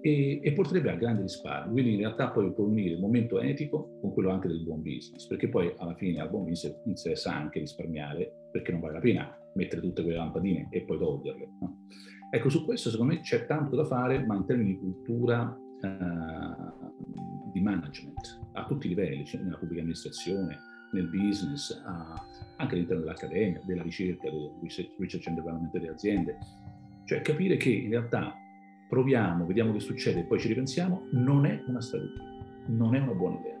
e, e, porterebbe a grandi risparmi. Quindi in realtà poi può unire il momento etico con quello anche del buon business, perché poi alla fine al buon business interessa anche risparmiare, perché non vale la pena mettere tutte quelle lampadine e poi toglierle. No? Ecco, su questo secondo me c'è tanto da fare, ma in termini di cultura uh, di management a tutti i livelli, cioè nella pubblica amministrazione, nel business, a, anche all'interno dell'accademia, della ricerca, del research and development delle aziende. Cioè capire che in realtà proviamo, vediamo che succede e poi ci ripensiamo, non è una strategia, non è una buona idea.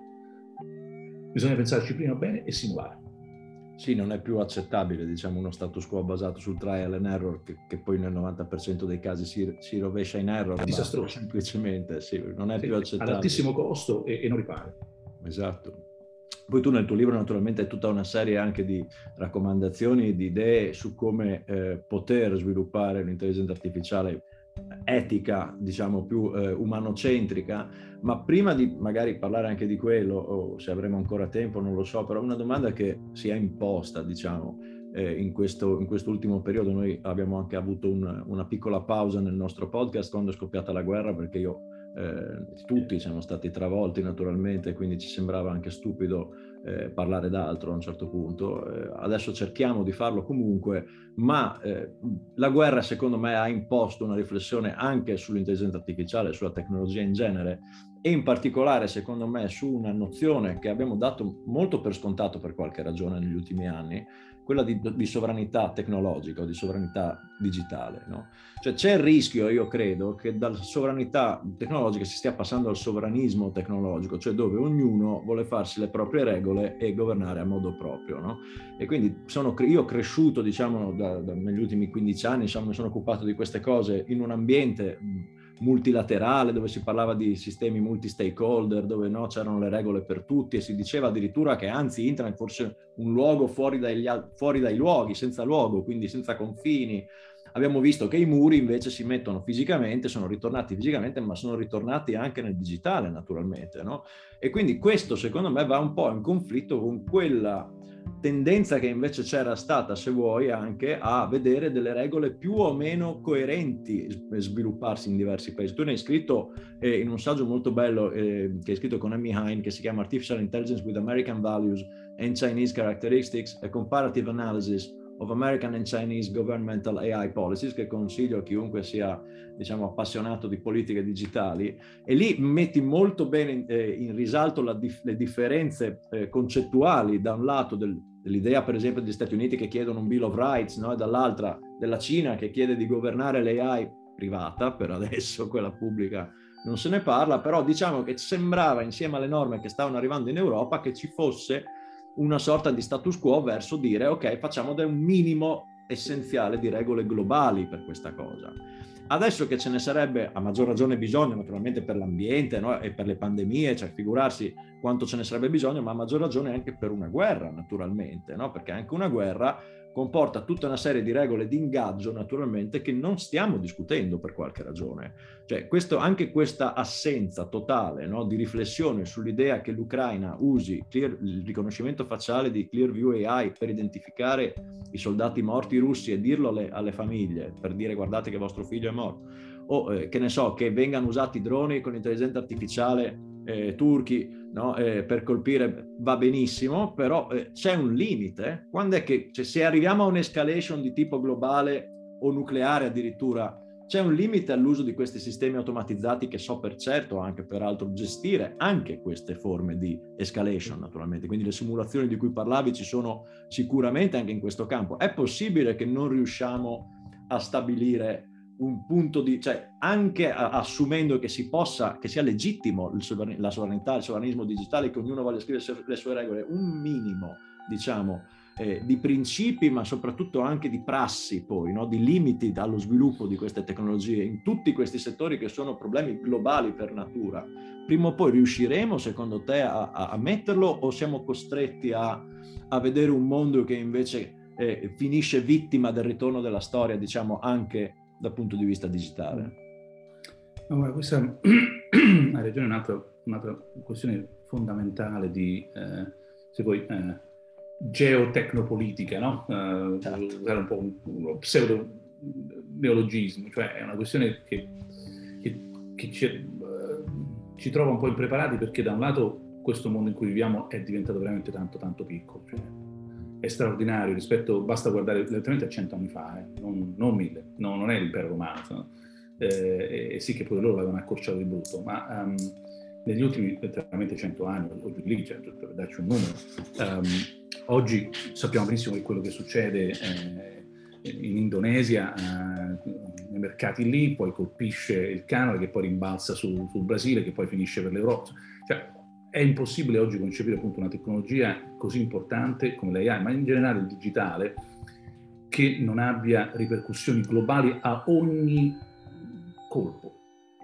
Bisogna pensarci prima bene e simulare. Sì, non è più accettabile diciamo, uno status quo basato sul trial and error che, che poi nel 90% dei casi si, si rovescia in error. Disastroso. Semplicemente, sì, non è sì, più accettabile. Ad altissimo costo e, e non ripare. Esatto. Poi tu nel tuo libro naturalmente hai tutta una serie anche di raccomandazioni, di idee su come eh, poter sviluppare l'intelligenza artificiale etica, diciamo più eh, umanocentrica, ma prima di magari parlare anche di quello, o se avremo ancora tempo, non lo so, però una domanda che si è imposta, diciamo, eh, in, questo, in quest'ultimo periodo, noi abbiamo anche avuto un, una piccola pausa nel nostro podcast quando è scoppiata la guerra, perché io, eh, tutti siamo stati travolti naturalmente, quindi ci sembrava anche stupido eh, parlare d'altro a un certo punto. Eh, adesso cerchiamo di farlo comunque, ma eh, la guerra secondo me ha imposto una riflessione anche sull'intelligenza artificiale, sulla tecnologia in genere e in particolare secondo me su una nozione che abbiamo dato molto per scontato per qualche ragione negli ultimi anni, quella di, di sovranità tecnologica o di sovranità digitale. No? Cioè c'è il rischio, io credo, che dalla sovranità tecnologica si stia passando al sovranismo tecnologico, cioè dove ognuno vuole farsi le proprie regole e governare a modo proprio. No? E quindi sono, io cresciuto, diciamo, da, da, negli ultimi 15 anni, diciamo, mi sono occupato di queste cose in un ambiente multilaterale dove si parlava di sistemi multi-stakeholder, dove no, c'erano le regole per tutti e si diceva addirittura che anzi internet fosse un luogo fuori, dagli, fuori dai luoghi, senza luogo, quindi senza confini. Abbiamo visto che i muri invece si mettono fisicamente, sono ritornati fisicamente, ma sono ritornati anche nel digitale naturalmente. No? E quindi questo secondo me va un po' in conflitto con quella tendenza che invece c'era stata, se vuoi, anche a vedere delle regole più o meno coerenti svilupparsi in diversi paesi. Tu ne hai scritto eh, in un saggio molto bello eh, che hai scritto con Amy Hine che si chiama Artificial Intelligence with American Values and Chinese Characteristics, a Comparative Analysis of American and Chinese Governmental AI Policies, che consiglio a chiunque sia diciamo, appassionato di politiche digitali, e lì metti molto bene in, eh, in risalto dif- le differenze eh, concettuali da un lato del, dell'idea per esempio degli Stati Uniti che chiedono un Bill of Rights no? e dall'altra della Cina che chiede di governare l'AI privata, per adesso [laughs] quella pubblica non se ne parla, però diciamo che sembrava insieme alle norme che stavano arrivando in Europa che ci fosse una sorta di status quo verso dire ok, facciamo un minimo essenziale di regole globali per questa cosa. Adesso che ce ne sarebbe a maggior ragione bisogno, naturalmente per l'ambiente no? e per le pandemie, cioè figurarsi quanto ce ne sarebbe bisogno, ma a maggior ragione anche per una guerra, naturalmente, no? perché anche una guerra comporta tutta una serie di regole di ingaggio, naturalmente, che non stiamo discutendo per qualche ragione. Cioè, questo, anche questa assenza totale no, di riflessione sull'idea che l'Ucraina usi clear, il riconoscimento facciale di Clearview AI per identificare i soldati morti russi e dirlo alle, alle famiglie, per dire guardate che vostro figlio è morto, o eh, che ne so, che vengano usati droni con intelligenza artificiale eh, turchi no? eh, per colpire va benissimo, però eh, c'è un limite. Quando è che cioè, se arriviamo a un'escalation di tipo globale o nucleare addirittura, c'è un limite all'uso di questi sistemi automatizzati che so per certo anche peraltro gestire anche queste forme di escalation naturalmente. Quindi le simulazioni di cui parlavi ci sono sicuramente anche in questo campo. È possibile che non riusciamo a stabilire un punto di, cioè anche assumendo che si possa, che sia legittimo il la sovranità, il sovranismo digitale, che ognuno voglia scrivere le sue regole, un minimo, diciamo, eh, di principi, ma soprattutto anche di prassi poi, no? di limiti allo sviluppo di queste tecnologie in tutti questi settori che sono problemi globali per natura. Prima o poi riusciremo, secondo te, a, a metterlo o siamo costretti a, a vedere un mondo che invece eh, finisce vittima del ritorno della storia, diciamo, anche dal punto di vista digitale? Allora, questa [clears throat] ha ragione un'altra, un'altra questione fondamentale di, eh, se vuoi, eh, geotecnopolitica, no? Uh, certo. Usare un po' un, uno pseudo neologismo, cioè è una questione che, che, che ci, uh, ci, trova un po' impreparati perché da un lato questo mondo in cui viviamo è diventato veramente tanto tanto piccolo, cioè è straordinario rispetto, basta guardare letteralmente a cento anni fa, eh, non, non, mille, no, non è l'impero romano, no? eh, e sì che pure loro l'avevano accorciato di brutto, ma um, negli ultimi letteralmente cento anni, o giù lì, cioè, per darci un numero, um, oggi sappiamo benissimo che quello che succede eh, in Indonesia, eh, nei mercati lì, poi colpisce il Canada, che poi rimbalza su, sul Brasile, che poi finisce per l'Europa. Cioè, è impossibile oggi concepire appunto una tecnologia così importante come l'AI, ma in generale il digitale, che non abbia ripercussioni globali a ogni colpo,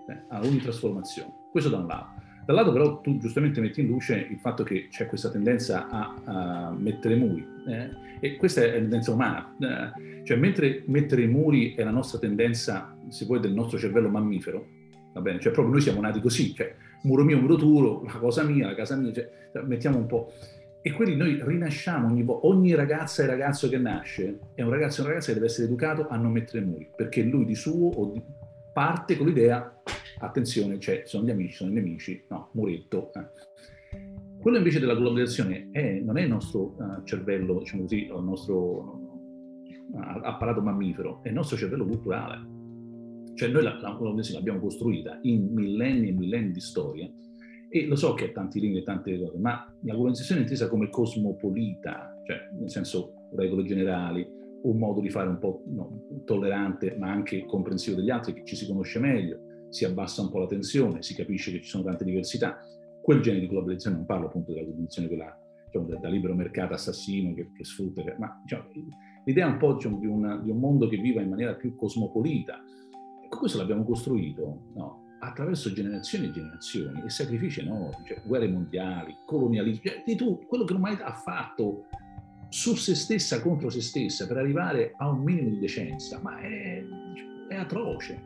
eh, a ogni trasformazione. Questo da un lato. Dall'altro però tu giustamente metti in luce il fatto che c'è questa tendenza a, a mettere muri, eh, e questa è tendenza umana, eh, cioè mentre mettere muri è la nostra tendenza, se vuoi, del nostro cervello mammifero, va bene, cioè proprio noi siamo nati così, cioè muro mio, muro tuo, la cosa mia, la casa mia, cioè, mettiamo un po'. E quindi noi rinasciamo ogni, ogni ragazza e ragazzo che nasce è un ragazzo e una ragazza che deve essere educato a non mettere muri, perché lui di suo o di, parte con l'idea, attenzione, cioè, sono gli amici, sono i nemici, no, muretto. Eh. Quello invece della globalizzazione è, non è il nostro uh, cervello, diciamo così, il nostro uh, apparato mammifero, è il nostro cervello culturale cioè noi la, la l'abbiamo costruita in millenni e millenni di storia e lo so che ha tanti limiti e tante cose, ma la globalizzazione è intesa come cosmopolita, cioè nel senso regole generali, un modo di fare un po' no, tollerante ma anche comprensivo degli altri, che ci si conosce meglio, si abbassa un po' la tensione, si capisce che ci sono tante diversità. Quel genere di globalizzazione, non parlo appunto della globalizzazione quella diciamo, da, da, libero mercato assassino che, che sfrutta, ma diciamo, l'idea un po' diciamo, di, una, di un mondo che viva in maniera più cosmopolita, Ecco, questo l'abbiamo costruito no? attraverso generazioni e generazioni e sacrifici enormi, cioè guerre mondiali, colonialismo, cioè, di tutto, quello che l'umanità ha fatto su se stessa contro se stessa per arrivare a un minimo di decenza, ma è, è atroce.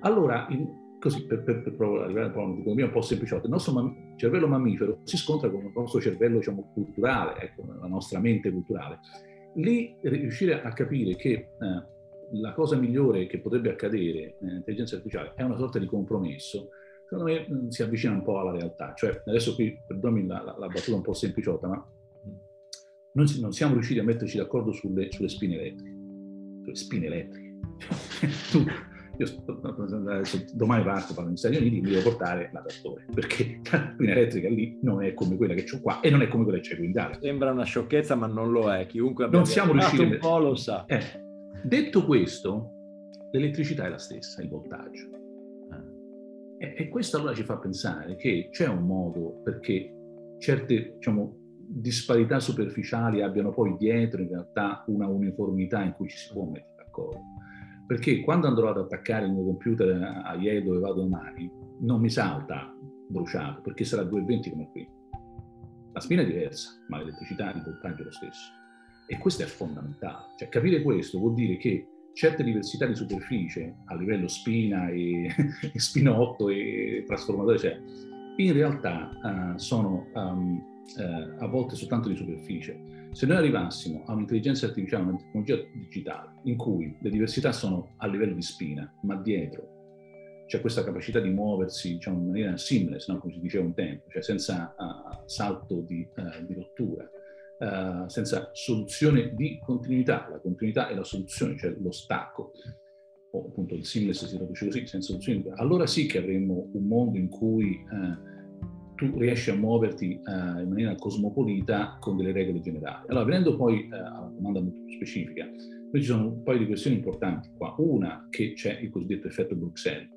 Allora, in, così per, per, per, arrivare a un'economia un po' sempliciotta, il nostro mam- cervello mammifero si scontra con il nostro cervello diciamo, culturale, ecco, la nostra mente culturale. Lì riuscire a capire che eh, la cosa migliore che potrebbe accadere nell'intelligenza artificiale è una sorta di compromesso, secondo me mm, si avvicina un po' alla realtà. Cioè, adesso qui, perdonami la, la, la battuta un po' sempliciotta, ma non, non siamo riusciti a metterci d'accordo sulle, sulle spine elettriche. Sulle spine elettriche. [laughs] tu, io domani parto, parlo negli Stati Uniti, mi devo portare l'adatore, perché la spina elettrica lì non è come quella che ho qua e non è come quella che c'è qui in Italia. Sembra una sciocchezza, ma non lo è. Chiunque abbia non siamo riusciti un po' lo sa. Eh, detto questo, l'elettricità è la stessa, il voltaggio. Eh, e questo allora ci fa pensare che c'è un modo perché certe, diciamo, disparità superficiali abbiano poi dietro in realtà una uniformità in cui ci si può mettere d'accordo. Perché quando andrò ad attaccare il mio computer a ieri dove vado domani, non mi salta bruciato, perché sarà 220 come qui. La spina è diversa, ma l'elettricità, il voltaggio è lo stesso. E questo è fondamentale. Cioè, capire questo vuol dire che certe diversità di superficie a livello spina e, e [laughs] spinotto e trasformatore, cioè, in realtà uh, sono um, uh, a volte soltanto di superficie. Se noi arrivassimo a un'intelligenza artificiale, una tecnologia digitale, in cui le diversità sono a livello di spina, ma dietro c'è questa capacità di muoversi diciamo, in maniera seamless, no? come si diceva un tempo, cioè senza uh, salto di, di rottura, senza soluzione di continuità. La continuità è la soluzione, cioè lo stacco o appunto il seamless si traduce così, senza soluzioni, allora sì che avremmo un mondo in cui eh, tu riesci a muoverti eh, in maniera cosmopolita con delle regole generali. Allora, venendo poi eh, alla domanda molto più specifica, noi ci sono un paio di questioni importanti qua. Una, che c'è il cosiddetto effetto Bruxelles,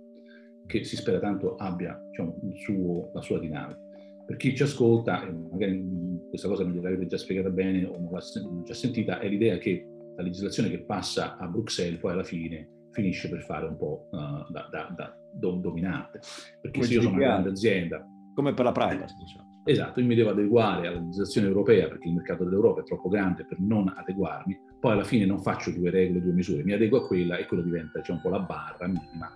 che si spera tanto abbia diciamo, suo, la sua dinamica. Per chi ci ascolta, magari questa cosa non gliel'avete già spiegata bene o non l'ha già sentita, è l'idea che la legislazione che passa a Bruxelles poi alla fine finisce per fare un po' uh, da, da, da dominante. Perché se io sono una grande azienda... Come per la privacy, diciamo. Esatto, io mi devo adeguare alla legislazione europea perché il mercato dell'Europa è troppo grande per non adeguarmi, poi alla fine non faccio due regole, due misure, mi adeguo a quella e quello diventa cioè, un po' la barra minima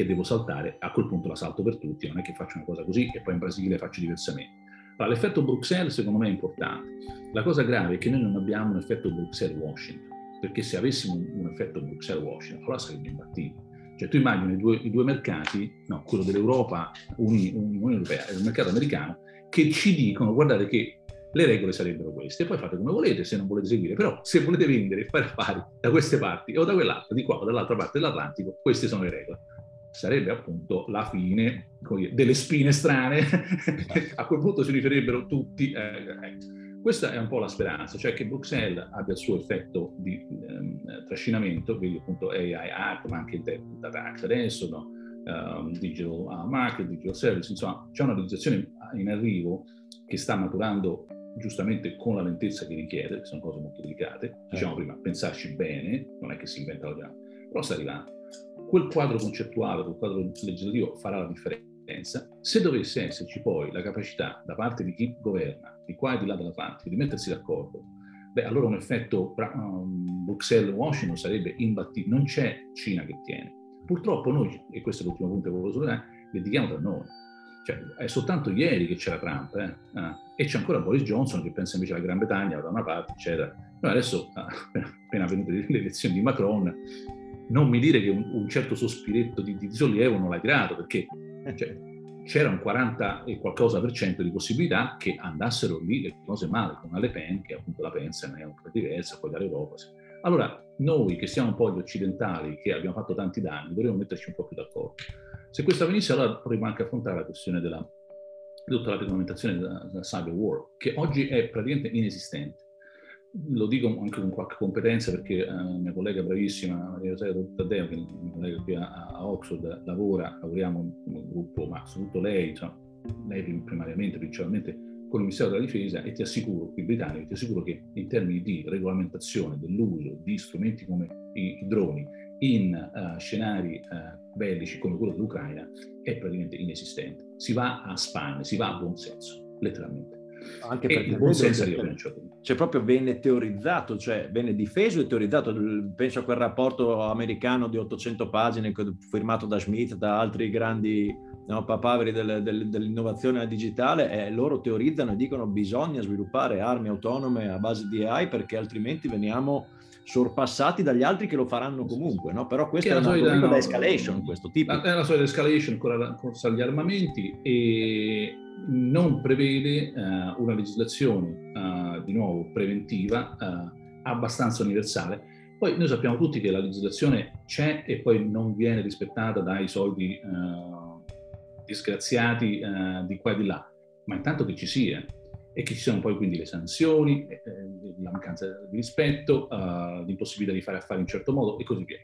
che devo saltare, a quel punto la salto per tutti, non è che faccio una cosa così e poi in Brasile faccio diversamente. Allora, l'effetto Bruxelles secondo me è importante. La cosa grave è che noi non abbiamo un effetto Bruxelles-Washington perché se avessimo un, effetto Bruxelles-Washington, allora sarebbe imbattibile. Cioè tu immagini i due, i due mercati, no, quello dell'Europa, Unione Europea e il mercato americano, che ci dicono guardate che le regole sarebbero queste, poi fate come volete se non volete seguire, però se volete vendere e fare affari da queste parti o da quell'altra, di qua o dall'altra parte dell'Atlantico, queste sono le regole. Sarebbe appunto la fine delle spine strane, [laughs] a quel punto si riferirebbero tutti. Eh, eh. Questa è un po' la speranza, cioè che Bruxelles abbia il suo effetto di ehm, trascinamento, quindi appunto AI Act, ma anche il Data Act adesso, no? um, Digital Market, Digital Service, insomma c'è una legislazione in arrivo che sta maturando giustamente con la lentezza che richiede, che sono cose molto delicate, diciamo prima, pensarci bene, non è che si inventa la però sta arrivando. Quel quadro concettuale, quel quadro legislativo farà la differenza se dovesse esserci poi la capacità da parte di chi governa, di qua e di là dell'Atlantico, di mettersi d'accordo, beh, allora un effetto um, Bruxelles-Washington sarebbe imbattibile. Non c'è Cina che tiene. Purtroppo noi, e questo è l'ultimo punto che volevo sottolineare, litighiamo tra noi. Cioè, è soltanto ieri che c'era Trump eh? Ah, e c'è ancora Boris Johnson che pensa invece alla Gran Bretagna da una parte, eccetera. Noi adesso, ah, [laughs] appena venute le elezioni di Macron, non mi dire che un, un certo sospiretto di, di, sollievo non l'hai tirato, perché cioè, c'era un 40 e qualcosa per cento di possibilità che andassero lì le cose male, con Le Pen, che appunto la pensa è un po' diversa, poi dall'Europa. Allora, noi che siamo un po' gli occidentali, che abbiamo fatto tanti danni, dovremmo metterci un po' più d'accordo. Se questo avvenisse, allora dovremmo anche affrontare la questione della, tutta la regolamentazione della, della cyber war, che oggi è praticamente inesistente lo dico anche con qualche competenza perché eh, mia collega bravissima Maria Rosaria Taddeo, che è mia collega qui a, a, Oxford, lavora, lavoriamo come gruppo, ma soprattutto lei, insomma, lei primariamente, principalmente con il Ministero della Difesa e ti assicuro, qui britannico, ti assicuro che in termini di regolamentazione dell'uso di strumenti come i, i droni in uh, scenari uh, bellici come quello dell'Ucraina è praticamente inesistente. Si va a spanne, si va a buon senso, letteralmente. Anche perché il buon senso. Cioè proprio viene teorizzato, cioè viene difeso e teorizzato. Penso a quel rapporto americano di 800 pagine firmato da Schmidt, da altri grandi no, papaveri del, del, dell'innovazione digitale e loro teorizzano e dicono bisogna sviluppare armi autonome a base di AI perché altrimenti veniamo sorpassati dagli altri che lo faranno comunque, no? Però questa è, una solita no, escalation, questo tipo. È la solita escalation con la corsa agli armamenti e non prevede uh, una legislazione, uh, di nuovo, preventiva, uh, abbastanza universale. Poi noi sappiamo tutti che la legislazione c'è e poi non viene rispettata dai soldi disgraziati di qua e di là, ma intanto che ci sia e che ci siano poi quindi le sanzioni, eh, la mancanza di rispetto, uh, l'impossibilità di fare affari in certo modo e così via.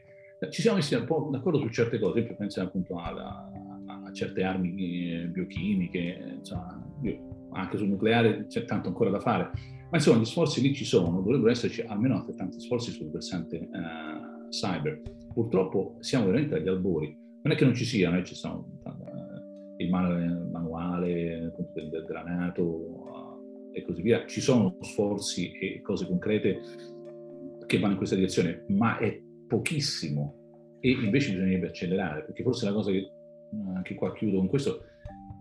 Ci siamo messi un po' d'accordo su certe cose, pensiamo appunto a, a, certe armi eh, biochimiche, insomma, anche sul nucleare c'è tanto ancora da fare, ma insomma gli sforzi lì ci sono, dovrebbero esserci almeno altrettanti sforzi sul versante uh, cyber. Purtroppo siamo veramente agli albori, non è che non ci siano, eh, ci sono uh, il manuale del, del granato, e così via. Ci sono sforzi e cose concrete che vanno in questa direzione, ma è pochissimo e invece bisognerebbe accelerare, perché forse la cosa che, anche qua chiudo con questo,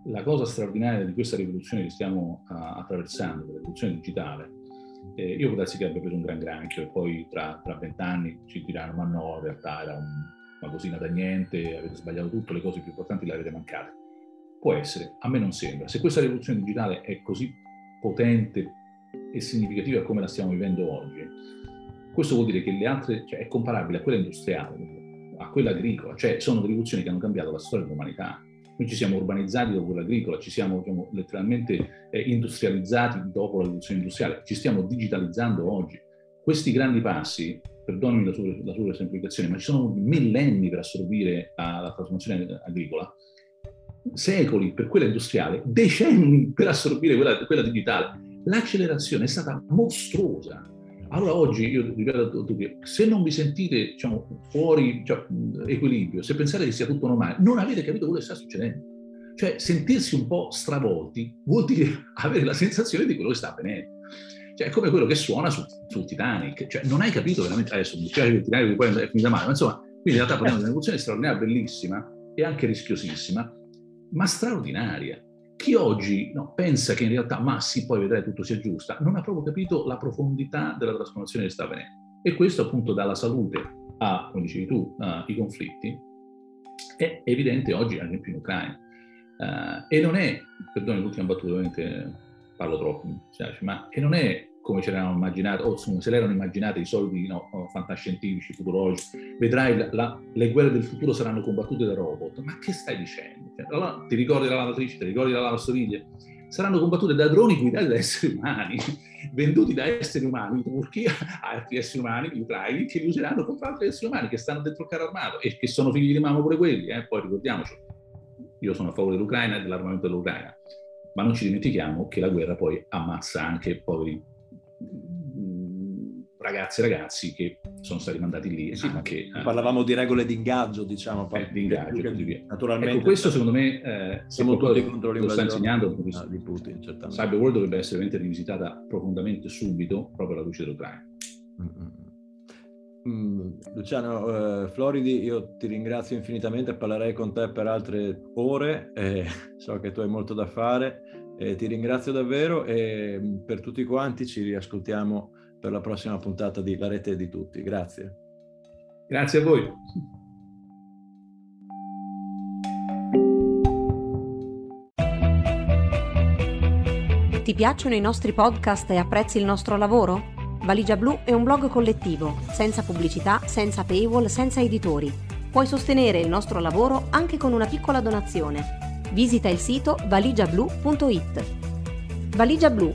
la cosa straordinaria di questa rivoluzione che stiamo uh, attraversando, la rivoluzione digitale, eh, io darsi che abbia preso un gran granchio e poi tra vent'anni ci diranno ma no, in realtà era un, una cosina da niente, avete sbagliato tutto, le cose più importanti le avete mancate. Può essere, a me non sembra. Se questa rivoluzione digitale è così potente e significativa come la stiamo vivendo oggi, questo vuol dire che le altre, cioè è comparabile a quella industriale, a quella agricola, cioè sono rivoluzioni che hanno cambiato la storia dell'umanità. Noi ci siamo urbanizzati dopo quella agricola, ci siamo diciamo, letteralmente eh, industrializzati dopo la rivoluzione industriale, ci stiamo digitalizzando oggi. Questi grandi passi, perdonami la sua, la sua semplificazione, ma ci sono millenni per assorbire la trasformazione agricola, secoli per quella industriale, decenni per assorbire quella, quella digitale. L'accelerazione è stata mostruosa. Allora oggi io ripeto a tutti, se non vi sentite diciamo, fuori cioè, equilibrio, se pensate che sia tutto normale, non avete capito quello che sta succedendo. Cioè sentirsi un po' stravolti vuol dire [laughs] avere la sensazione di quello che sta avvenendo. Cioè è come quello che suona su, sul Titanic, cioè non hai capito veramente, adesso mi dispiace che il Titanic poi è finita male, ma insomma, quindi in realtà parliamo di una rivoluzione straordinaria, bellissima e anche rischiosissima, ma straordinaria. Chi oggi no, pensa che in realtà, ma sì, poi vedrai tutto si aggiusta, non ha proprio capito la profondità della trasformazione che sta avvenendo. E questo appunto dalla salute a, come dicevi tu, uh, i conflitti, è evidente oggi, ad esempio in Ucraina. Uh, e non è, perdoni l'ultima battuta, ovviamente parlo troppo, ma e non è come ce l'erano immaginato, o insomma, se l'erano immaginate i soliti no, fantascientifici, futurologici, vedrai la, la, le guerre del futuro saranno combattute da robot. Ma che stai dicendo? Cioè, allora, ti ricordi la lavatrice, ti ricordi la lavastoviglie? Saranno combattute da droni guidati da esseri umani, [laughs] venduti da esseri umani in Turchia [laughs] altri esseri umani, gli ucraini, che li useranno contro altri esseri umani che stanno dentro il carro armato e che sono figli di mamma pure quelli, eh? poi ricordiamoci. Io sono a favore dell'Ucraina e dell'armamento dell'Ucraina, ma non ci dimentichiamo che la guerra poi ammazza anche poveri ragazzi e ragazzi che sono stati mandati lì. Sì, anche, eh, parlavamo di regole di ingaggio, diciamo. Eh, di ingaggio e così via. Naturalmente. Ecco, questo secondo me, eh, siamo tutti contro lo sta insegnando, ah, di Putin, certamente. Cyber World dovrebbe essere veramente rivisitata profondamente subito, proprio alla luce dell'Ucraina. Mm-hmm. Mm, Luciano eh, Floridi, io ti ringrazio infinitamente, parlerei con te per altre ore, [laughs] eh, so che tu hai molto da fare, eh, ti ringrazio davvero e mm, per tutti quanti ci riascoltiamo per la prossima puntata di La rete di tutti. Grazie. Grazie a voi. Ti piacciono i nostri podcast e apprezzi il nostro lavoro? Valigia Blu è un blog collettivo, senza pubblicità, senza paywall, senza editori. Puoi sostenere il nostro lavoro anche con una piccola donazione visita il sito valigiablu.it. Valigia Blu,